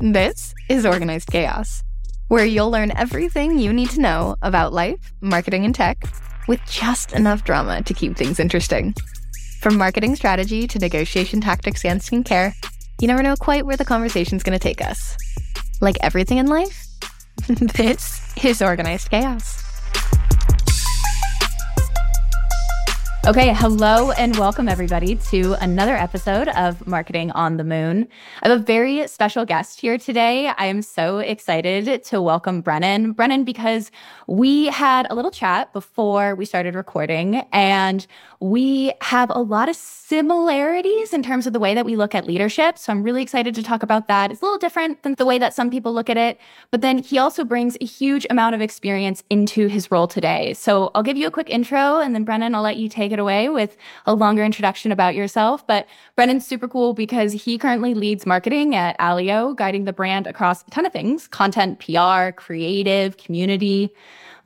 This is Organized Chaos, where you'll learn everything you need to know about life, marketing, and tech with just enough drama to keep things interesting. From marketing strategy to negotiation tactics and skincare, you never know quite where the conversation's going to take us. Like everything in life, this is Organized Chaos. Okay, hello and welcome everybody to another episode of Marketing on the Moon. I have a very special guest here today. I am so excited to welcome Brennen. Brennen, because we had a little chat before we started recording, and we have a lot of similarities in terms of the way that we look at leadership. So I'm really excited to talk about that. It's a little different than the way that some people look at it, but then he also brings a huge amount of experience into his role today. So I'll give you a quick intro, and then Brennen, I'll let you take it away with a longer introduction about yourself. But Brennen's super cool because he currently leads marketing at Aleo, guiding the brand across a ton of things content, PR, creative, community.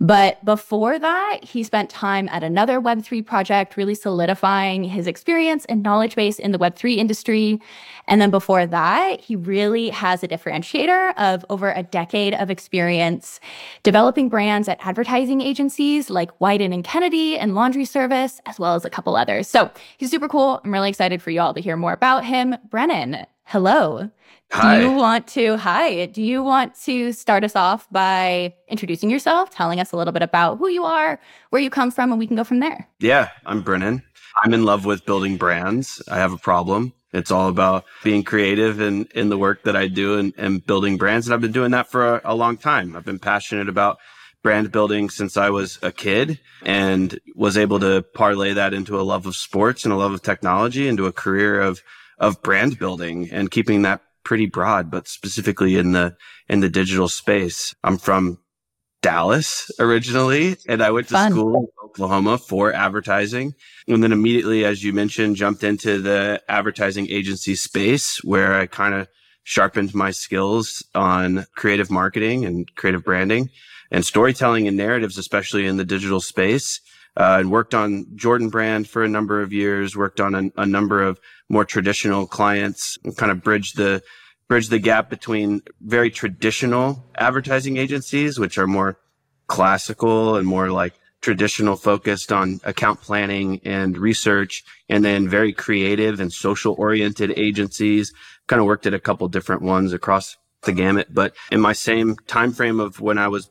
But before that, he spent time at another Web3 project, really solidifying his experience and knowledge base in the Web3 industry. And then before that, he really has a differentiator of over a decade of experience developing brands at advertising agencies like Wieden and Kennedy and Laundry Service, as well as a couple others. So he's super cool. I'm really excited for you all to hear more about him. Brennen, hello. Hi. Do you want to, hi, do you want to start us off by introducing yourself, telling us a little bit about who you are, where you come from, and we can go from there? Yeah, I'm Brennen. I'm in love with building brands. I have a problem. It's all about being creative in, in the work that I do and, and building brands. And I've been doing that for a, a long time. I've been passionate about brand building since I was a kid and was able to parlay that into a love of sports and a love of technology into a career of, of brand building and keeping that pretty broad, but specifically in the, in the digital space. I'm from Dallas originally, and I went to Fun. school in Oklahoma for advertising. And then immediately, as you mentioned, jumped into the advertising agency space where I kind of sharpened my skills on creative marketing and creative branding and storytelling and narratives, especially in the digital space. Uh, and worked on Jordan brand for a number of years, worked on a, a number of more traditional clients and kind of bridged the bridge the gap between very traditional advertising agencies, which are more classical and more like traditional focused on account planning and research, and then very creative and social oriented agencies. Kind of worked at a couple different ones across the gamut, but in my same time frame of when I was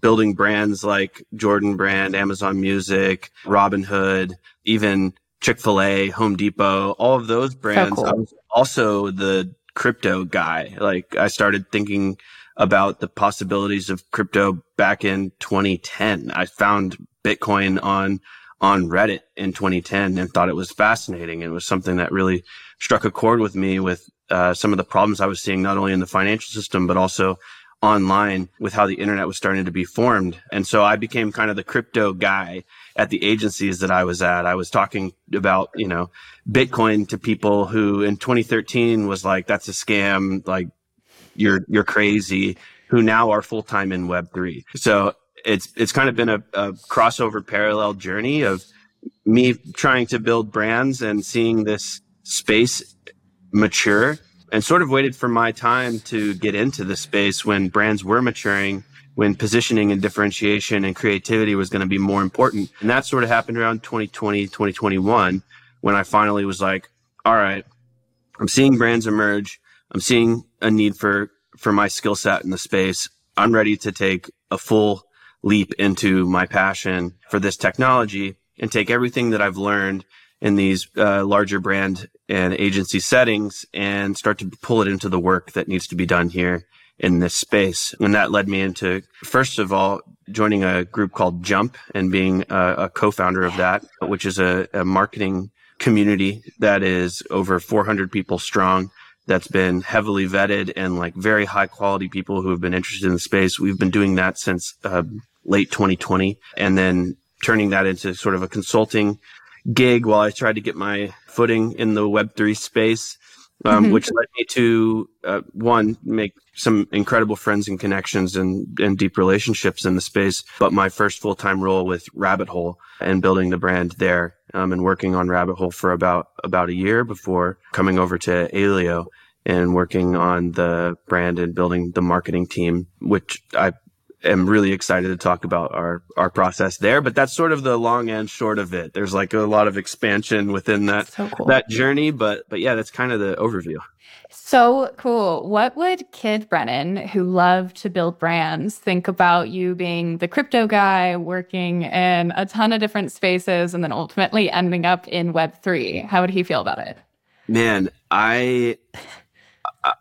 building brands like Jordan brand, Amazon Music, Robinhood, even Chick-fil-A, Home Depot, all of those brands. cool. I was also the crypto guy. Like I started thinking about the possibilities of crypto back in 2010. I found Bitcoin on on Reddit in 2010 and thought it was fascinating. It was something that really struck a chord with me with uh, some of the problems I was seeing not only in the financial system but also online with how the internet was starting to be formed. And so I became kind of the crypto guy at the agencies that I was at. I was talking about, you know, Bitcoin to people who in 2013 was like, that's a scam. Like you're, you're crazy who now are full time in web three. So it's, it's kind of been a, a crossover parallel journey of me trying to build brands and seeing this space mature and sort of waited for my time to get into the space when brands were maturing, when positioning and differentiation and creativity was going to be more important. And that sort of happened around 2020, 2021, when I finally was like, all right, I'm seeing brands emerge. I'm seeing a need for, for my skill set in the space. I'm ready to take a full leap into my passion for this technology and take everything that I've learned in these uh, larger brand and agency settings and start to pull it into the work that needs to be done here in this space. And that led me into, first of all, joining a group called Jump and being a, a co-founder of that, which is a, a marketing community that is over 400 people strong. That's been heavily vetted and like very high quality people who have been interested in the space. We've been doing that since uh, late 2020 and then turning that into sort of a consulting gig while I tried to get my footing in the Web3 space, um, Mhm. which led me to uh, one make some incredible friends and connections and, and deep relationships in the space. But my first full time role with Rabbit Hole and building the brand there, um, and working on Rabbit Hole for about about a year before coming over to Aleo and working on the brand and building the marketing team, which I am really excited to talk about our, our process there. But that's sort of the long and short of it. There's like a lot of expansion within that, so cool. that journey. But, but yeah, that's kind of the overview. So cool. What would Kid Brennen, who loved to build brands, think about you being the crypto guy, working in a ton of different spaces, and then ultimately ending up in Web3? How would he feel about it? Man, I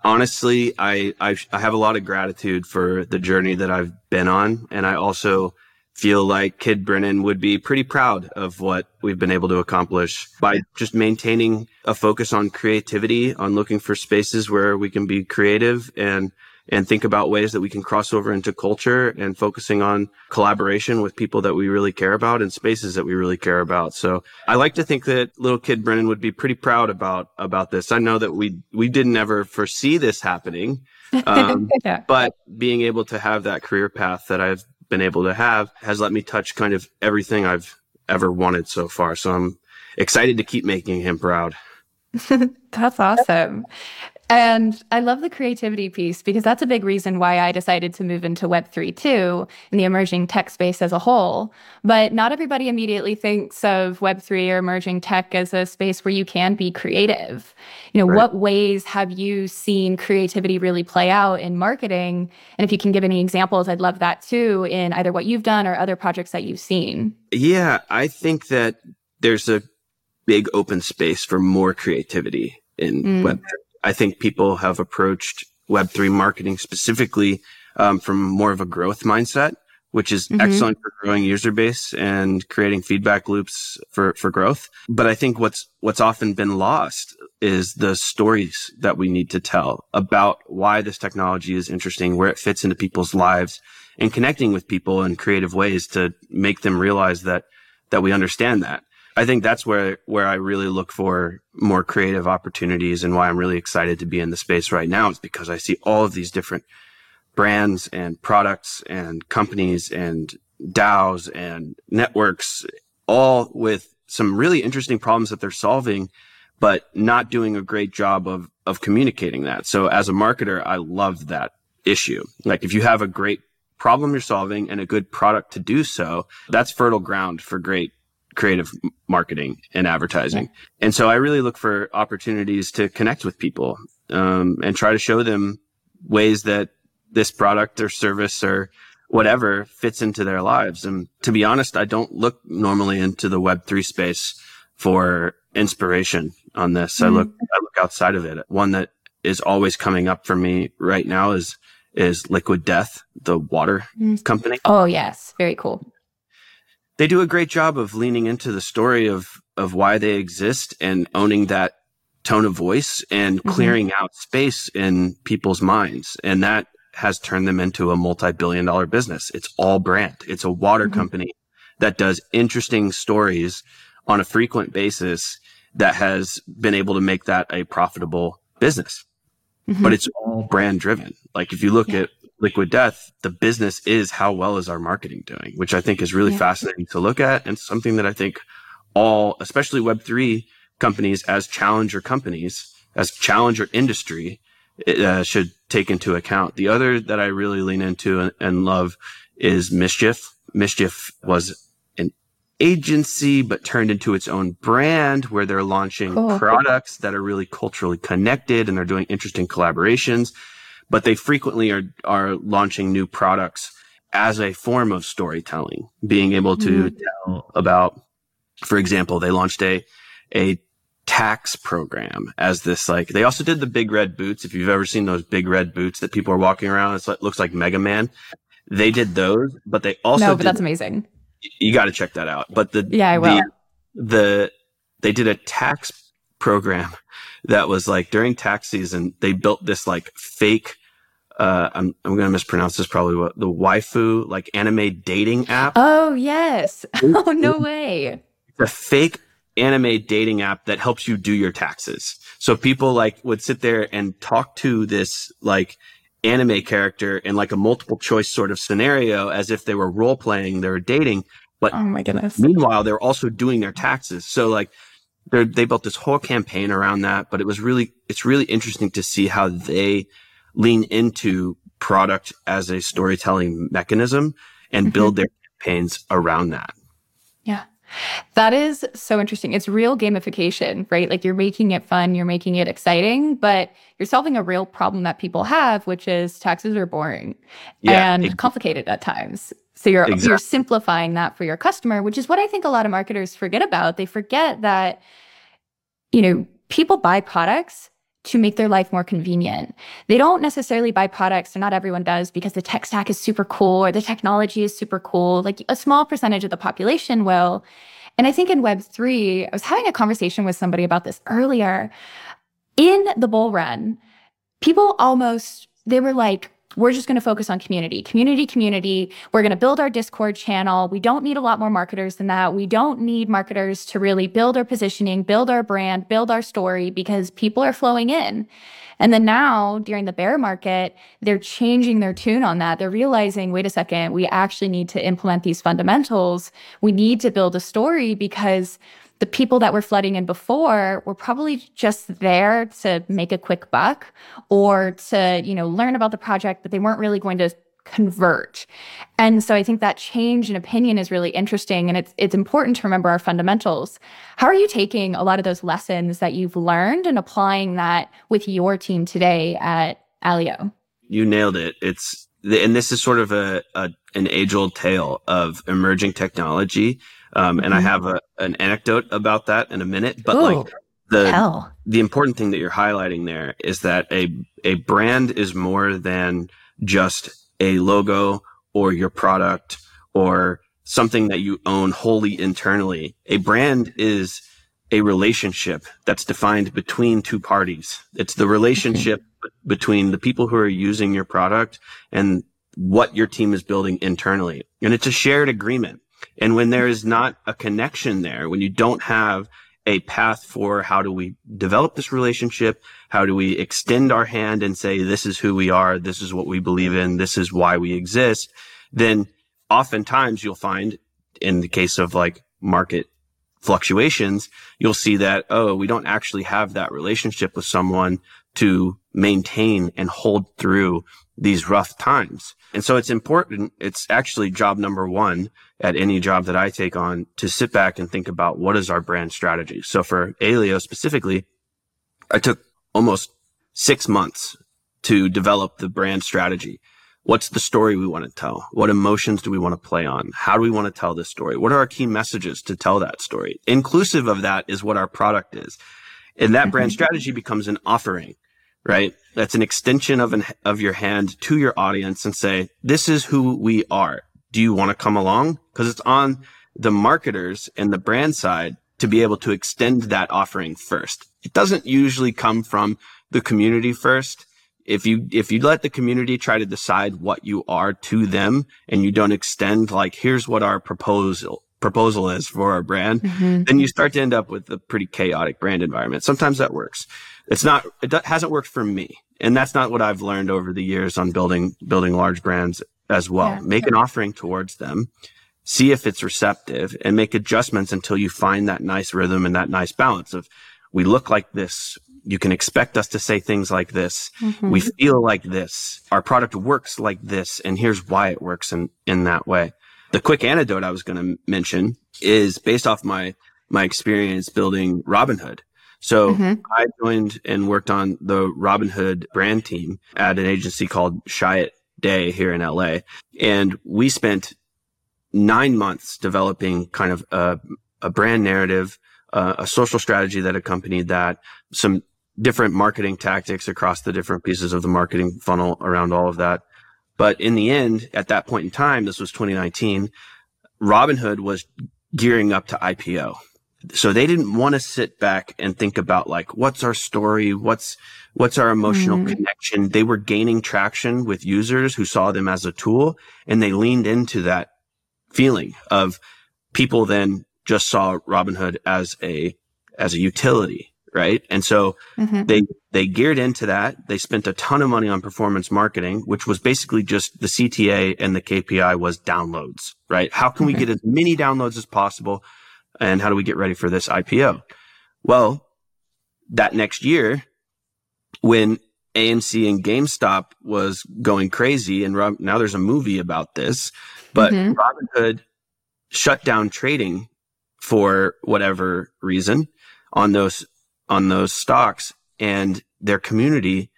honestly, I, I, I have a lot of gratitude for the journey that I've been on, and I also feel like Kid Brennen would be pretty proud of what we've been able to accomplish by just maintaining a focus on creativity, on looking for spaces where we can be creative. And and think about ways that we can cross over into culture and focusing on collaboration with people that we really care about and spaces that we really care about. So I like to think that little kid Brennen would be pretty proud about, about this. I know that we, we didn't ever foresee this happening. Um, yeah. but being able to have that career path that I've been able to have has let me touch kind of everything I've ever wanted so far. So I'm excited to keep making him proud. That's awesome. And I love the creativity piece because that's a big reason why I decided to move into Web3 too, in the emerging tech space as a whole. But not everybody immediately thinks of Web3 or emerging tech as a space where you can be creative. You know, right. what ways have you seen creativity really play out in marketing? And if you can give any examples, I'd love that too in either what you've done or other projects that you've seen. Yeah, I think that there's a big open space for more creativity in mm. Web3 I think people have approached Web3 marketing specifically um, from more of a growth mindset, which is mm-hmm. excellent for growing user base and creating feedback loops for, for growth. But I think what's, what's often been lost is the stories that we need to tell about why this technology is interesting, where it fits into people's lives and connecting with people in creative ways to make them realize that, that we understand that. I think that's where, where I really look for more creative opportunities and why I'm really excited to be in the space right now is because I see all of these different brands and products and companies and DAOs and networks all with some really interesting problems that they're solving, but not doing a great job of, of communicating that. So as a marketer, I love that issue. Like if you have a great problem you're solving and a good product to do so, that's fertile ground for great creative marketing and advertising. And so I really look for opportunities to connect with people um, and try to show them ways that this product or service or whatever fits into their lives. And to be honest, I don't look normally into the Web3 space for inspiration on this. Mm-hmm. I look, I look outside of it. One that is always coming up for me right now is, is Liquid Death, the water mm-hmm. company. Oh, yes. Very cool they do a great job of leaning into the story of of why they exist and owning that tone of voice and mm-hmm. clearing out space in people's minds and that has turned them into a multi-billion dollar business it's all brand it's a water mm-hmm. company that does interesting stories on a frequent basis that has been able to make that a profitable business mm-hmm. but it's all brand driven like if you look yeah. at liquid death, the business is how well is our marketing doing, which I think is really yeah. fascinating to look at and something that I think all, especially Web3 companies as challenger companies, as challenger industry, uh, should take into account. The other that I really lean into and, and love is Mischief. Mischief was an agency, but turned into its own brand where they're launching cool. products that are really culturally connected and they're doing interesting collaborations but they frequently are, are launching new products as a form of storytelling, being able to mm-hmm. tell about, for example, they launched a, a tax program as this like, they also did the big red boots. If you've ever seen those big red boots that people are walking around, it looks like Mega Man. They did those, but they also, no, but did, that's amazing. You got to check that out. But the, yeah, I will. The, the, they did a tax program that was like during tax season, they built this like fake uh, I'm, I'm going to mispronounce this probably what the waifu like anime dating app. Oh, yes. Oh, no way. It's a fake anime dating app that helps you do your taxes. So people like would sit there and talk to this like anime character in like a multiple choice sort of scenario as if they were role playing, they were dating. But oh my goodness. Meanwhile, they're also doing their taxes. So like they built this whole campaign around that, but it was really, it's really interesting to see how they lean into product as a storytelling mechanism and mm-hmm. build their campaigns around that. Yeah. That is so interesting. It's real gamification, right? Like you're making it fun, you're making it exciting, but you're solving a real problem that people have, which is taxes are boring yeah, and exactly. complicated at times. So you're exactly. you're simplifying that for your customer, which is what I think a lot of marketers forget about. They forget that you know, people buy products to make their life more convenient. They don't necessarily buy products, or not everyone does, because the tech stack is super cool or the technology is super cool. Like a small percentage of the population will. And I think in Web3, I was having a conversation with somebody about this earlier. In the bull run, people almost, they were like, we're just going to focus on community, community, community. We're going to build our Discord channel. We don't need a lot more marketers than that. We don't need marketers to really build our positioning, build our brand, build our story because people are flowing in. And then now during the bear market, they're changing their tune on that. They're realizing, wait a second, we actually need to implement these fundamentals. We need to build a story because the people that were flooding in before were probably just there to make a quick buck or to, you know, learn about the project, but they weren't really going to convert. And so I think that change in opinion is really interesting and it's it's important to remember our fundamentals. How are you taking a lot of those lessons that you've learned and applying that with your team today at Aleo? You nailed it. It's and this is sort of a, a an age old tale of emerging technology um, and mm-hmm. I have a, an anecdote about that in a minute, but Ooh, like the, hell. the important thing that you're highlighting there is that a, a brand is more than just a logo or your product or something that you own wholly internally. A brand is a relationship that's defined between two parties. It's the relationship mm-hmm. between the people who are using your product and what your team is building internally. And it's a shared agreement. And when there is not a connection there, when you don't have a path for how do we develop this relationship? How do we extend our hand and say, this is who we are. This is what we believe in. This is why we exist. Then oftentimes you'll find in the case of like market fluctuations, you'll see that, oh, we don't actually have that relationship with someone to maintain and hold through these rough times. And so it's important. It's actually job number one at any job that I take on to sit back and think about what is our brand strategy. So for Aleo specifically, I took almost six months to develop the brand strategy. What's the story we want to tell? What emotions do we want to play on? How do we want to tell this story? What are our key messages to tell that story? Inclusive of that is what our product is. And that brand mm-hmm. strategy becomes an offering right? That's an extension of an, of your hand to your audience and say, this is who we are. Do you want to come along? Cause it's on the marketers and the brand side to be able to extend that offering first. It doesn't usually come from the community first. If you, if you let the community try to decide what you are to them and you don't extend like, here's what our proposal, proposal is for our brand, mm-hmm. then you start to end up with a pretty chaotic brand environment. Sometimes that works it's not, it hasn't worked for me. And that's not what I've learned over the years on building, building large brands as well. Yeah. Make an offering towards them, see if it's receptive and make adjustments until you find that nice rhythm and that nice balance of we look like this. You can expect us to say things like this. Mm-hmm. We feel like this. Our product works like this. And here's why it works in, in that way. The quick anecdote I was going to mention is based off my, my experience building Robinhood. So mm-hmm. I joined and worked on the Robinhood brand team at an agency called Chiat Day here in LA. And we spent nine months developing kind of a, a brand narrative, uh, a social strategy that accompanied that, some different marketing tactics across the different pieces of the marketing funnel around all of that. But in the end, at that point in time, this was 2019, Robinhood was gearing up to IPO so they didn't want to sit back and think about like what's our story? What's what's our emotional mm. connection? They were gaining traction with users who saw them as a tool and they leaned into that feeling of people then just saw robinhood as a as a utility right? And so mm-hmm. they they geared into that. They spent a ton of money on performance marketing which was basically just the cta and the kpi was downloads right? How can we get as many downloads as possible and how do we get ready for this IPO? Well, that next year, when AMC and GameStop was going crazy, and Rob, now there's a movie about this, but mm-hmm. Robinhood shut down trading for whatever reason on those on those stocks, and their community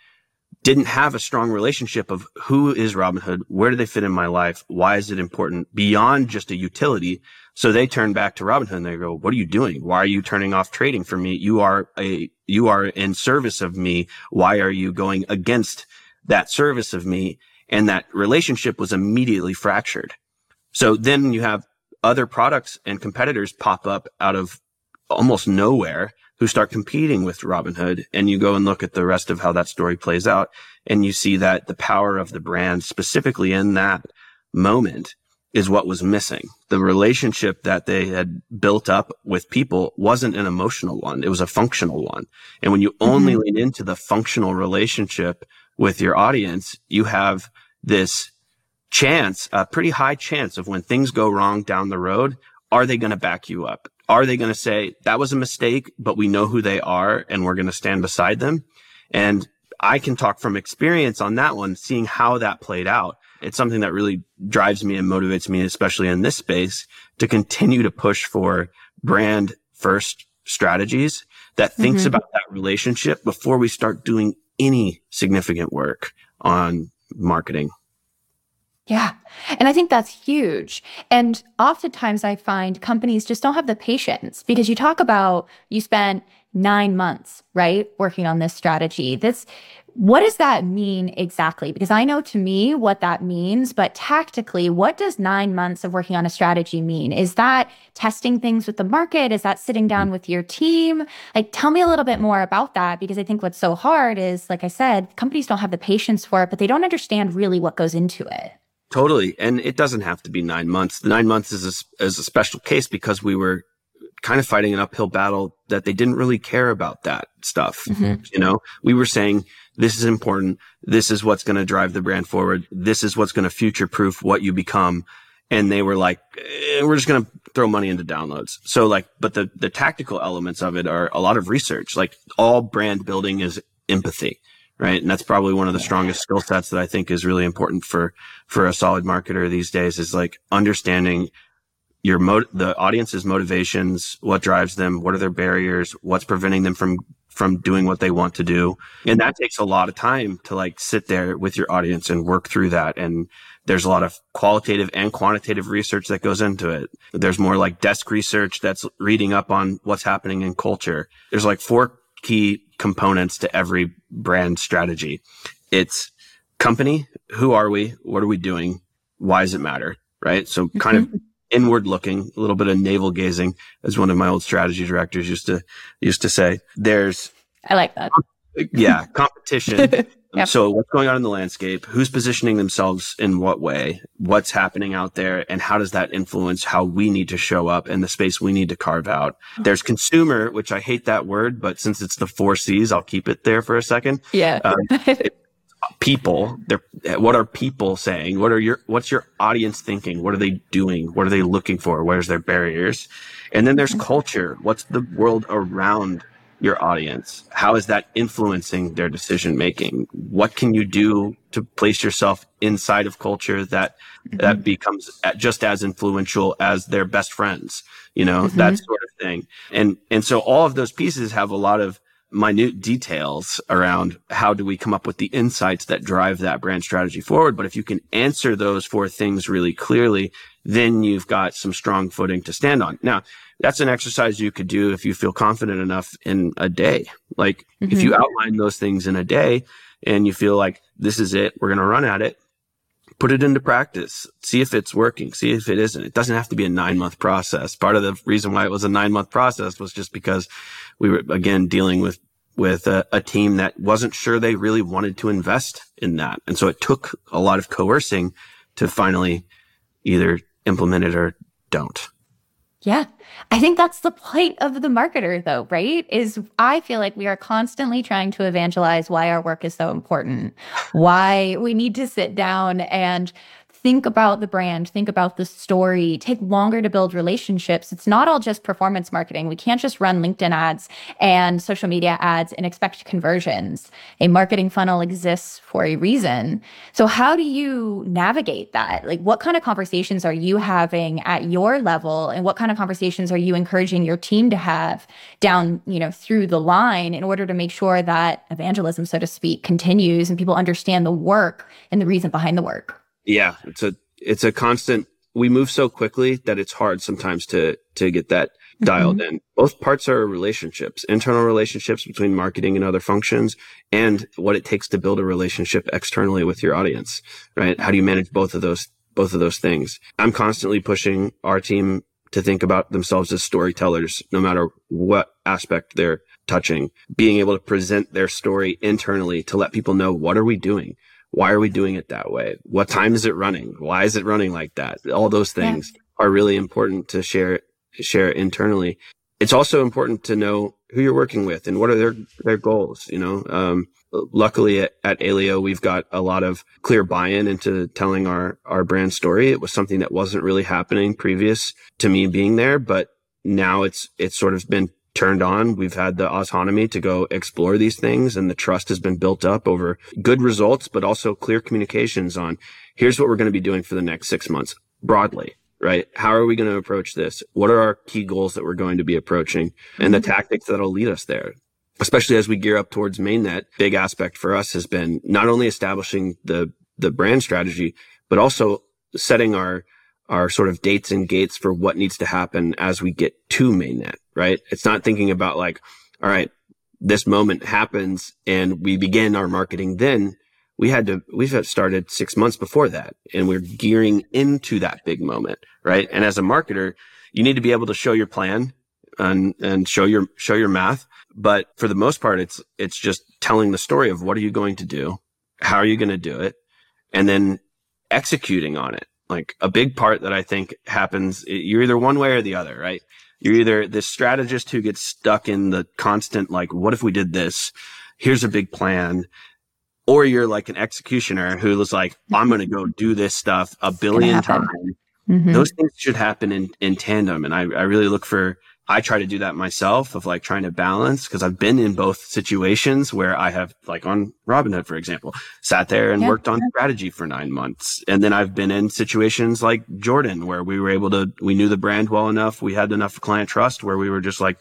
didn't have a strong relationship of who is Robinhood, where do they fit in my life, why is it important beyond just a utility. So they turn back to Robinhood and they go, "What are you doing? Why are you turning off trading for me? You are a you are in service of me. Why are you going against that service of me?" And that relationship was immediately fractured. So then you have other products and competitors pop up out of almost nowhere who start competing with Robinhood. And you go and look at the rest of how that story plays out. And you see that the power of the brand specifically in that moment is what was missing. The relationship that they had built up with people wasn't an emotional one. It was a functional one. And when you only mm-hmm. lean into the functional relationship with your audience, you have this chance, a pretty high chance of when things go wrong down the road, are they going to back you up? Are they going to say that was a mistake, but we know who they are and we're going to stand beside them? And I can talk from experience on that one, seeing how that played out. It's something that really drives me and motivates me, especially in this space to continue to push for brand first strategies that thinks mm-hmm. about that relationship before we start doing any significant work on marketing. Yeah. And I think that's huge. And oftentimes I find companies just don't have the patience because you talk about you spent nine months, right, working on this strategy. This, what does that mean exactly? Because I know to me what that means, but tactically, what does nine months of working on a strategy mean? Is that testing things with the market? Is that sitting down with your team? Like, tell me a little bit more about that because I think what's so hard is, like I said, companies don't have the patience for it, but they don't understand really what goes into it. Totally. And it doesn't have to be nine months. The nine months is a, is a special case because we were kind of fighting an uphill battle that they didn't really care about that stuff. Mm-hmm. You know, we were saying this is important. This is what's going to drive the brand forward. This is what's going to future proof what you become. And they were like, eh, we're just going to throw money into downloads. So like, but the, the tactical elements of it are a lot of research. Like all brand building is empathy right? And that's probably one of the strongest skill sets that I think is really important for for a solid marketer these days is like understanding your mo- the audience's motivations, what drives them, what are their barriers, what's preventing them from from doing what they want to do. And that takes a lot of time to like sit there with your audience and work through that. And there's a lot of qualitative and quantitative research that goes into it. There's more like desk research that's reading up on what's happening in culture. There's like four key components to every brand strategy. It's company. Who are we? What are we doing? Why does it matter? Right. So kind of mm-hmm. inward looking, a little bit of navel gazing, as one of my old strategy directors used to, used to say. There's, I like that. Yeah. Competition. Yep. So what's going on in the landscape? Who's positioning themselves in what way? What's happening out there? And how does that influence how we need to show up and the space we need to carve out? There's consumer, which I hate that word, but since it's the four C's, I'll keep it there for a second. Yeah. Um, people, they're, what are people saying? What are your, what's your audience thinking? What are they doing? What are they looking for? Where's their barriers? And then there's mm-hmm. culture. What's the world around your audience? How is that influencing their decision making? What can you do to place yourself inside of culture that mm-hmm. that becomes just as influential as their best friends? You know, mm-hmm. that sort of thing. And and so all of those pieces have a lot of minute details around how do we come up with the insights that drive that brand strategy forward. But if you can answer those four things really clearly, then you've got some strong footing to stand on. Now, that's an exercise you could do if you feel confident enough in a day. Like mm-hmm. if you mm-hmm. outline those things in a day and you feel like this is it, we're going to run at it, put it into practice, see if it's working, see if it isn't. It doesn't have to be a nine month process. Part of the reason why it was a nine month process was just because we were again dealing with with a, a, team that wasn't sure they really wanted to invest in that. And so it took a lot of coercing to finally either implement it or don't. Yeah. I think that's the plight of the marketer, though, right? Is I feel like we are constantly trying to evangelize why our work is so important, why we need to sit down and think about the brand, think about the story, take longer to build relationships. It's not all just performance marketing. We can't just run LinkedIn ads and social media ads and expect conversions. A marketing funnel exists for a reason. So how do you navigate that? Like what kind of conversations are you having at your level and what kind of conversations are you encouraging your team to have down, you know, through the line in order to make sure that evangelism so to speak continues and people understand the work and the reason behind the work? Yeah, it's a it's a constant. We move so quickly that it's hard sometimes to to get that dialed mm-hmm. in. Both parts are relationships, internal relationships between marketing and other functions, and what it takes to build a relationship externally with your audience. Right? How do you manage both of those both of those things? I'm constantly pushing our team to think about themselves as storytellers, no matter what aspect they're touching. Being able to present their story internally to let people know what are we doing why are we doing it that way? What time is it running? Why is it running like that? All those things yeah. are really important to share, share internally. It's also important to know who you're working with and what are their, their goals. You know, um, luckily at, at Aleo, we've got a lot of clear buy-in into telling our, our brand story. It was something that wasn't really happening previous to me being there, but now it's, it's sort of been turned on. We've had the autonomy to go explore these things and the trust has been built up over good results, but also clear communications on here's what we're going to be doing for the next six months broadly, right? How are we going to approach this? What are our key goals that we're going to be approaching and the mm-hmm. tactics that'll lead us there? Especially as we gear up towards mainnet, big aspect for us has been not only establishing the, the brand strategy, but also setting our our sort of dates and gates for what needs to happen as we get to mainnet, right? It's not thinking about like, all right, this moment happens and we begin our marketing then. We had to, we've started six months before that and we're gearing into that big moment, right? And as a marketer, you need to be able to show your plan and, and show your, show your math. But for the most part, it's, it's just telling the story of what are you going to do? How are you going to do it? And then executing on it like a big part that I think happens, you're either one way or the other, right? You're either this strategist who gets stuck in the constant, like, what if we did this? Here's a big plan. Or you're like an executioner who was like, I'm going to go do this stuff a billion times. Mm-hmm. Those things should happen in, in tandem. And I, I really look for I try to do that myself of like trying to balance because I've been in both situations where I have like on Robinhood, for example, sat there and yeah. worked on strategy for nine months. And then I've been in situations like Jordan where we were able to, we knew the brand well enough. We had enough client trust where we were just like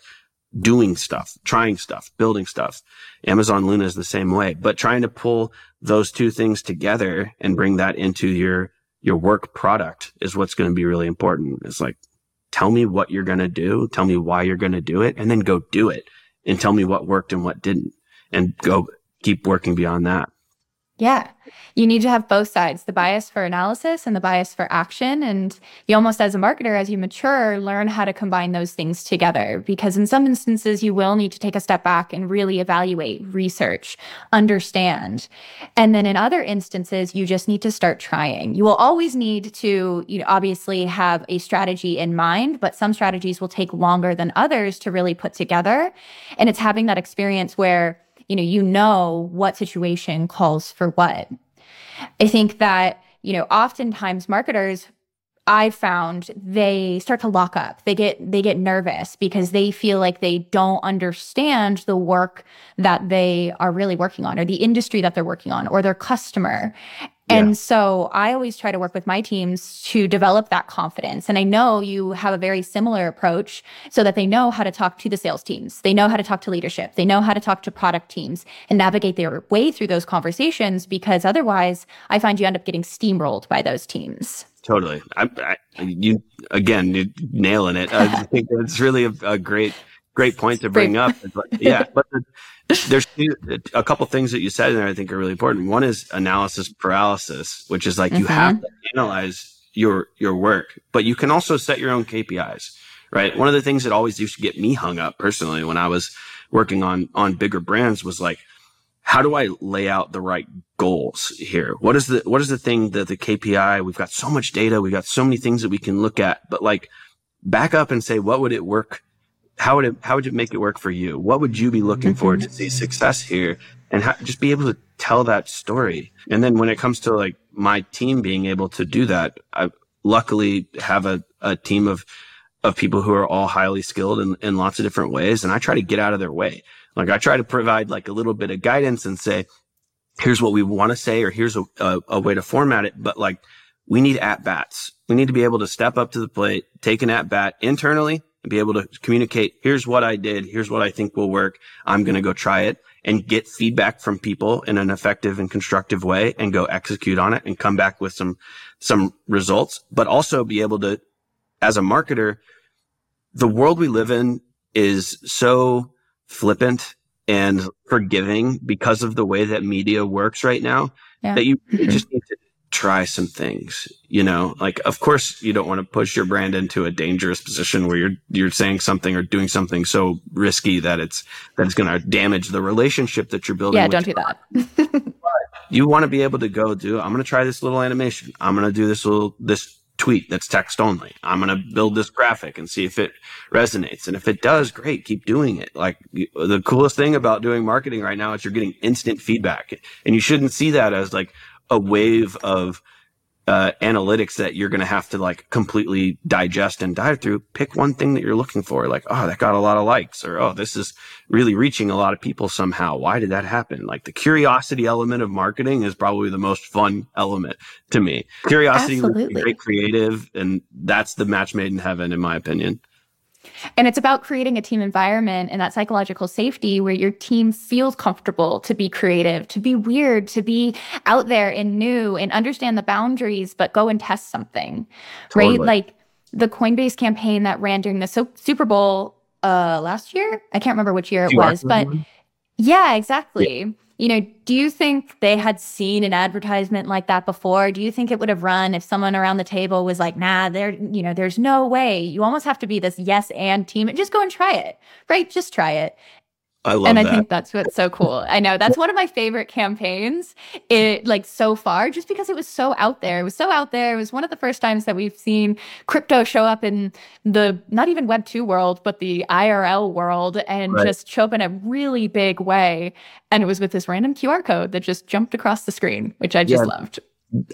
doing stuff, trying stuff, building stuff. Amazon Luna is the same way, but trying to pull those two things together and bring that into your, your work product is what's going to be really important. It's like tell me what you're going to do. Tell me why you're going to do it and then go do it and tell me what worked and what didn't and go keep working beyond that. Yeah. You need to have both sides the bias for analysis and the bias for action. And you almost, as a marketer, as you mature, learn how to combine those things together. Because in some instances, you will need to take a step back and really evaluate, research, understand. And then in other instances, you just need to start trying. You will always need to, you know, obviously have a strategy in mind, but some strategies will take longer than others to really put together. And it's having that experience where you know, you know what situation calls for what. I think that, you know, oftentimes marketers I found they start to lock up. They get they get nervous because they feel like they don't understand the work that they are really working on or the industry that they're working on or their customer. And so I always try to work with my teams to develop that confidence. And I know you have a very similar approach so that they know how to talk to the sales teams. They know how to talk to leadership. They know how to talk to product teams and navigate their way through those conversations because otherwise I find you end up getting steamrolled by those teams. Totally. I, I, you, again, nailing it. I think it's really a, a great, great point to bring up. yeah. But the, there's a couple things that you said in there I think are really important. One is analysis paralysis, which is like mm-hmm. you have to analyze your your work, but you can also set your own KPIs, right? One of the things that always used to get me hung up personally when I was working on on bigger brands was like how do I lay out the right goals here? What is the what is the thing that the KPI? We've got so much data, we've got so many things that we can look at, but like back up and say what would it work how would it how would it make it work for you? What would you be looking mm-hmm. for to see success here? And how, just be able to tell that story. And then when it comes to like my team being able to do that. I luckily have a, a team of, of people who are all highly skilled in, in lots of different ways. And I try to get out of their way. Like I try to provide like a little bit of guidance and say, here's what we want to say, or here's a, a, a way to format it. But like we need at bats. We need to be able to step up to the plate, take an at bat internally and be able to communicate. Here's what I did. Here's what I think will work. I'm going to go try it and get feedback from people in an effective and constructive way and go execute on it and come back with some, some results, but also be able to, as a marketer, the world we live in is so flippant and forgiving because of the way that media works right now yeah. that you just need to try some things you know like of course you don't want to push your brand into a dangerous position where you're you're saying something or doing something so risky that it's that it's going to damage the relationship that you're building yeah don't do that you want to be able to go do i'm going to try this little animation i'm going to do this little this tweet that's text only. I'm going to build this graphic and see if it resonates. And if it does, great, keep doing it. Like the coolest thing about doing marketing right now is you're getting instant feedback and you shouldn't see that as like a wave of uh, analytics that you're going to have to like completely digest and dive through, pick one thing that you're looking for. Like, oh, that got a lot of likes or, oh, this is really reaching a lot of people somehow. Why did that happen? Like the curiosity element of marketing is probably the most fun element to me. Curiosity, great creative. And that's the match made in heaven, in my opinion. And it's about creating a team environment and that psychological safety where your team feels comfortable to be creative, to be weird, to be out there and new and understand the boundaries, but go and test something, totally. right? Like the Coinbase campaign that ran during the so- Super Bowl uh, last year. I can't remember which year it was, but yeah, exactly. Yeah you know, do you think they had seen an advertisement like that before? Do you think it would have run if someone around the table was like, nah, there, you know, there's no way. You almost have to be this yes and team. Just go and try it, right? Just try it. I love and I think that's what's so cool. I know that's one of my favorite campaigns. It like so far, just because it was so out there. It was so out there. It was one of the first times that we've seen crypto show up in the not even Web two world, but the IRL world, and right. just show up in a really big way. And it was with this random QR code that just jumped across the screen, which I just yeah. loved.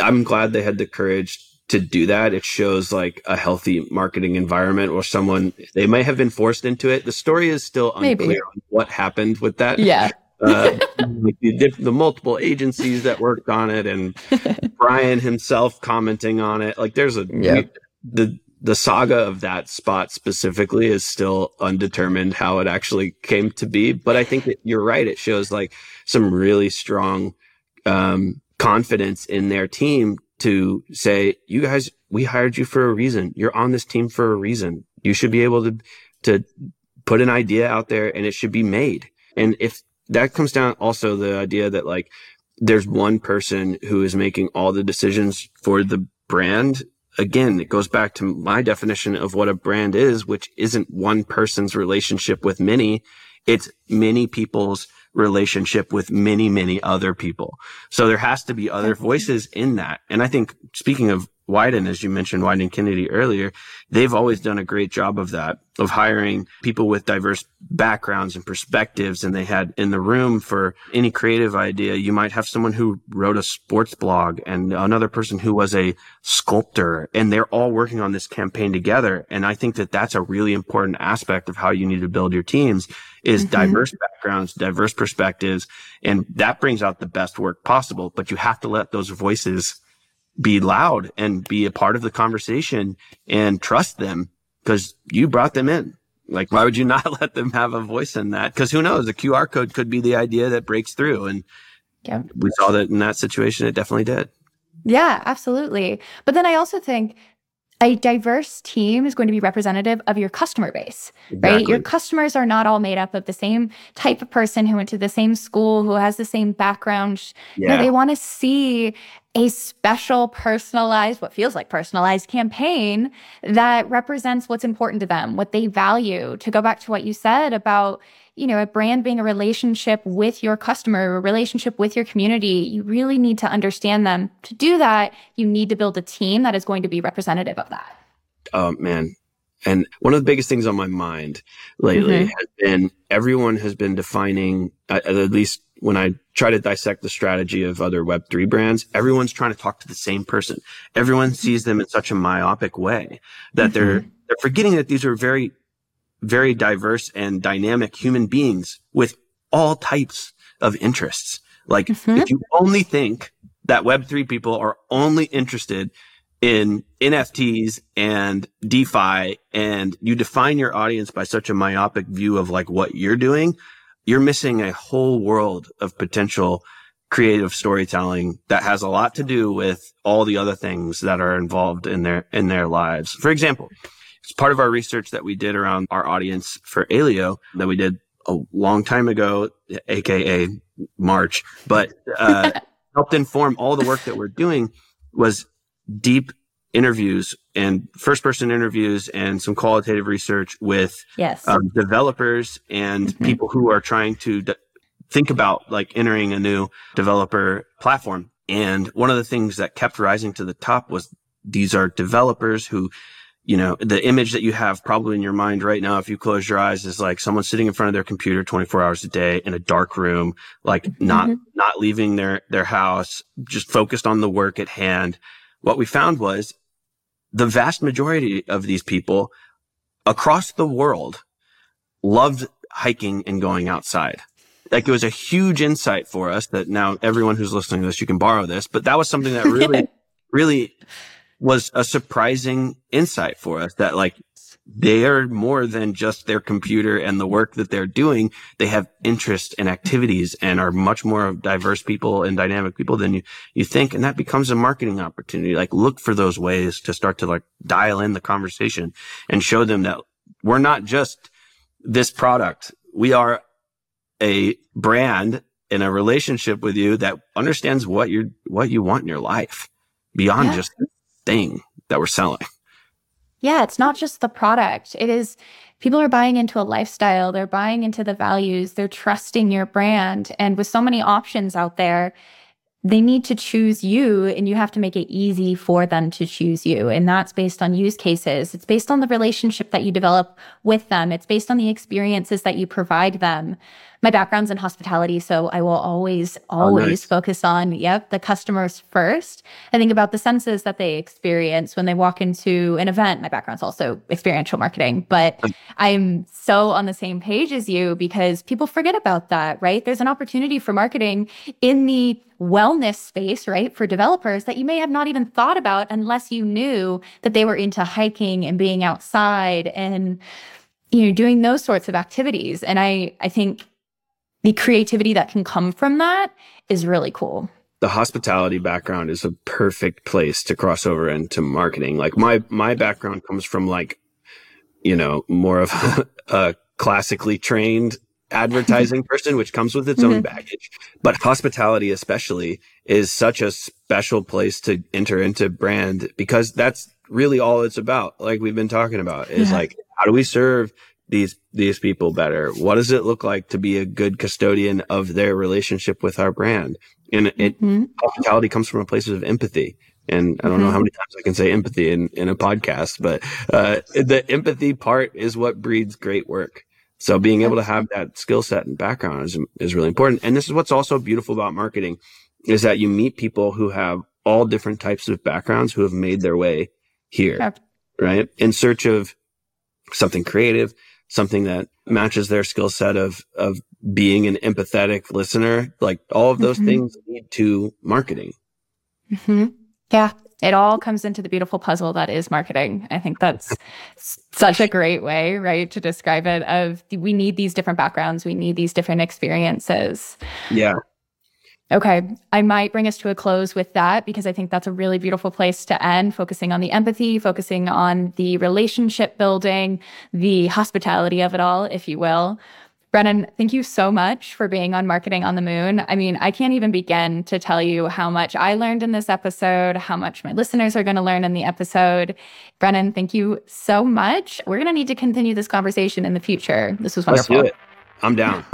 I'm glad they had the courage to do that. It shows like a healthy marketing environment or someone they might have been forced into it. The story is still unclear Maybe. on what happened with that. Yeah. uh, the, the, multiple agencies that worked on it and Brian himself commenting on it. Like there's a, yeah. the, the saga of that spot specifically is still undetermined how it actually came to be. But I think that you're right. It shows like some really strong, um, confidence in their team to say, you guys, we hired you for a reason. You're on this team for a reason. You should be able to, to put an idea out there and it should be made. And if that comes down also the idea that like there's one person who is making all the decisions for the brand. Again, it goes back to my definition of what a brand is, which isn't one person's relationship with many. It's many people's relationship with many, many other people. So there has to be other voices in that. And I think speaking of Wieden, as you mentioned, Wieden Kennedy earlier, they've always done a great job of that, of hiring people with diverse backgrounds and perspectives. And they had in the room for any creative idea, you might have someone who wrote a sports blog and another person who was a sculptor and they're all working on this campaign together. And I think that that's a really important aspect of how you need to build your teams is mm-hmm. diverse backgrounds, diverse perspectives. And that brings out the best work possible, but you have to let those voices be loud and be a part of the conversation and trust them because you brought them in. Like, why would you not let them have a voice in that? Because who knows? A QR code could be the idea that breaks through. And yeah. we saw that in that situation, it definitely did. Yeah, absolutely. But then I also think a diverse team is going to be representative of your customer base, exactly. right? Your customers are not all made up of the same type of person who went to the same school, who has the same background. Yeah. they want to see a special personalized, what feels like personalized campaign that represents what's important to them, what they value. To go back to what you said about, you know, a brand being a relationship with your customer, a relationship with your community, you really need to understand them. To do that, you need to build a team that is going to be representative of that. Oh, man. And one of the biggest things on my mind lately mm-hmm. has been everyone has been defining, at least when I try to dissect the strategy of other Web3 brands, everyone's trying to talk to the same person. Everyone sees them in such a myopic way that mm-hmm. they're, they're forgetting that these are very, very diverse and dynamic human beings with all types of interests. Like mm-hmm. if you only think that Web3 people are only interested in NFTs and DeFi and you define your audience by such a myopic view of like what you're doing, you're missing a whole world of potential creative storytelling that has a lot to do with all the other things that are involved in their, in their lives. For example, it's part of our research that we did around our audience for Aleo that we did a long time ago, aka March, but, uh, helped inform all the work that we're doing was deep interviews and first person interviews and some qualitative research with yes. um, developers and mm-hmm. people who are trying to d- think about like entering a new developer platform. And one of the things that kept rising to the top was these are developers who, you know, the image that you have probably in your mind right now, if you close your eyes is like someone sitting in front of their computer 24 hours a day in a dark room, like mm-hmm. not, not leaving their, their house, just focused on the work at hand. What we found was the vast majority of these people across the world loved hiking and going outside. Like it was a huge insight for us that now everyone who's listening to this, you can borrow this, but that was something that really, really was a surprising insight for us that like they are more than just their computer and the work that they're doing. They have interests and activities and are much more diverse people and dynamic people than you, you think. And that becomes a marketing opportunity. Like look for those ways to start to like dial in the conversation and show them that we're not just this product. We are a brand in a relationship with you that understands what you're, what you want in your life beyond yeah. just the thing that we're selling. Yeah, it's not just the product. It is people are buying into a lifestyle, they're buying into the values, they're trusting your brand. And with so many options out there, they need to choose you and you have to make it easy for them to choose you. And that's based on use cases. It's based on the relationship that you develop with them. It's based on the experiences that you provide them my background's in hospitality, so I will always, oh, always oh, nice. focus on, yep, the customers first. I think about the senses that they experience when they walk into an event. My background's also experiential marketing, but mm. I'm so on the same page as you because people forget about that, right? There's an opportunity for marketing in the wellness space, right? For developers that you may have not even thought about unless you knew that they were into hiking and being outside and you know doing those sorts of activities and i i think the creativity that can come from that is really cool. The hospitality background is a perfect place to cross over into marketing. Like my, my background comes from like, you know, more of a, a classically trained advertising person, which comes with its mm-hmm. own baggage. But hospitality, especially, is such a special place to enter into brand because that's really all it's about. Like we've been talking about is yeah. like, how do we serve these these people better? What does it look like to be a good custodian of their relationship with our brand? And it mm-hmm. hospitality comes from a place of empathy. And I don't mm-hmm. know how many times I can say empathy in, in a podcast, but uh, the empathy part is what breeds great work. So being able to have that skill set and background is, is really important. And this is what's also beautiful about marketing is that you meet people who have all different types of backgrounds who have made their way here, right? In search of something creative, something that matches their skill set of of being an empathetic listener like all of those mm-hmm. things lead to marketing mm-hmm. yeah it all comes into the beautiful puzzle that is marketing i think that's such a great way right to describe it of we need these different backgrounds we need these different experiences yeah Okay. I might bring us to a close with that because I think that's a really beautiful place to end, focusing on the empathy, focusing on the relationship building, the hospitality of it all, if you will. Brennen, thank you so much for being on Marketing on the Moon. I mean, I can't even begin to tell you how much I learned in this episode, how much my listeners are going to learn in the episode. Brennen, thank you so much. We're going to need to continue this conversation in the future. This was wonderful. Let's do it. I'm down.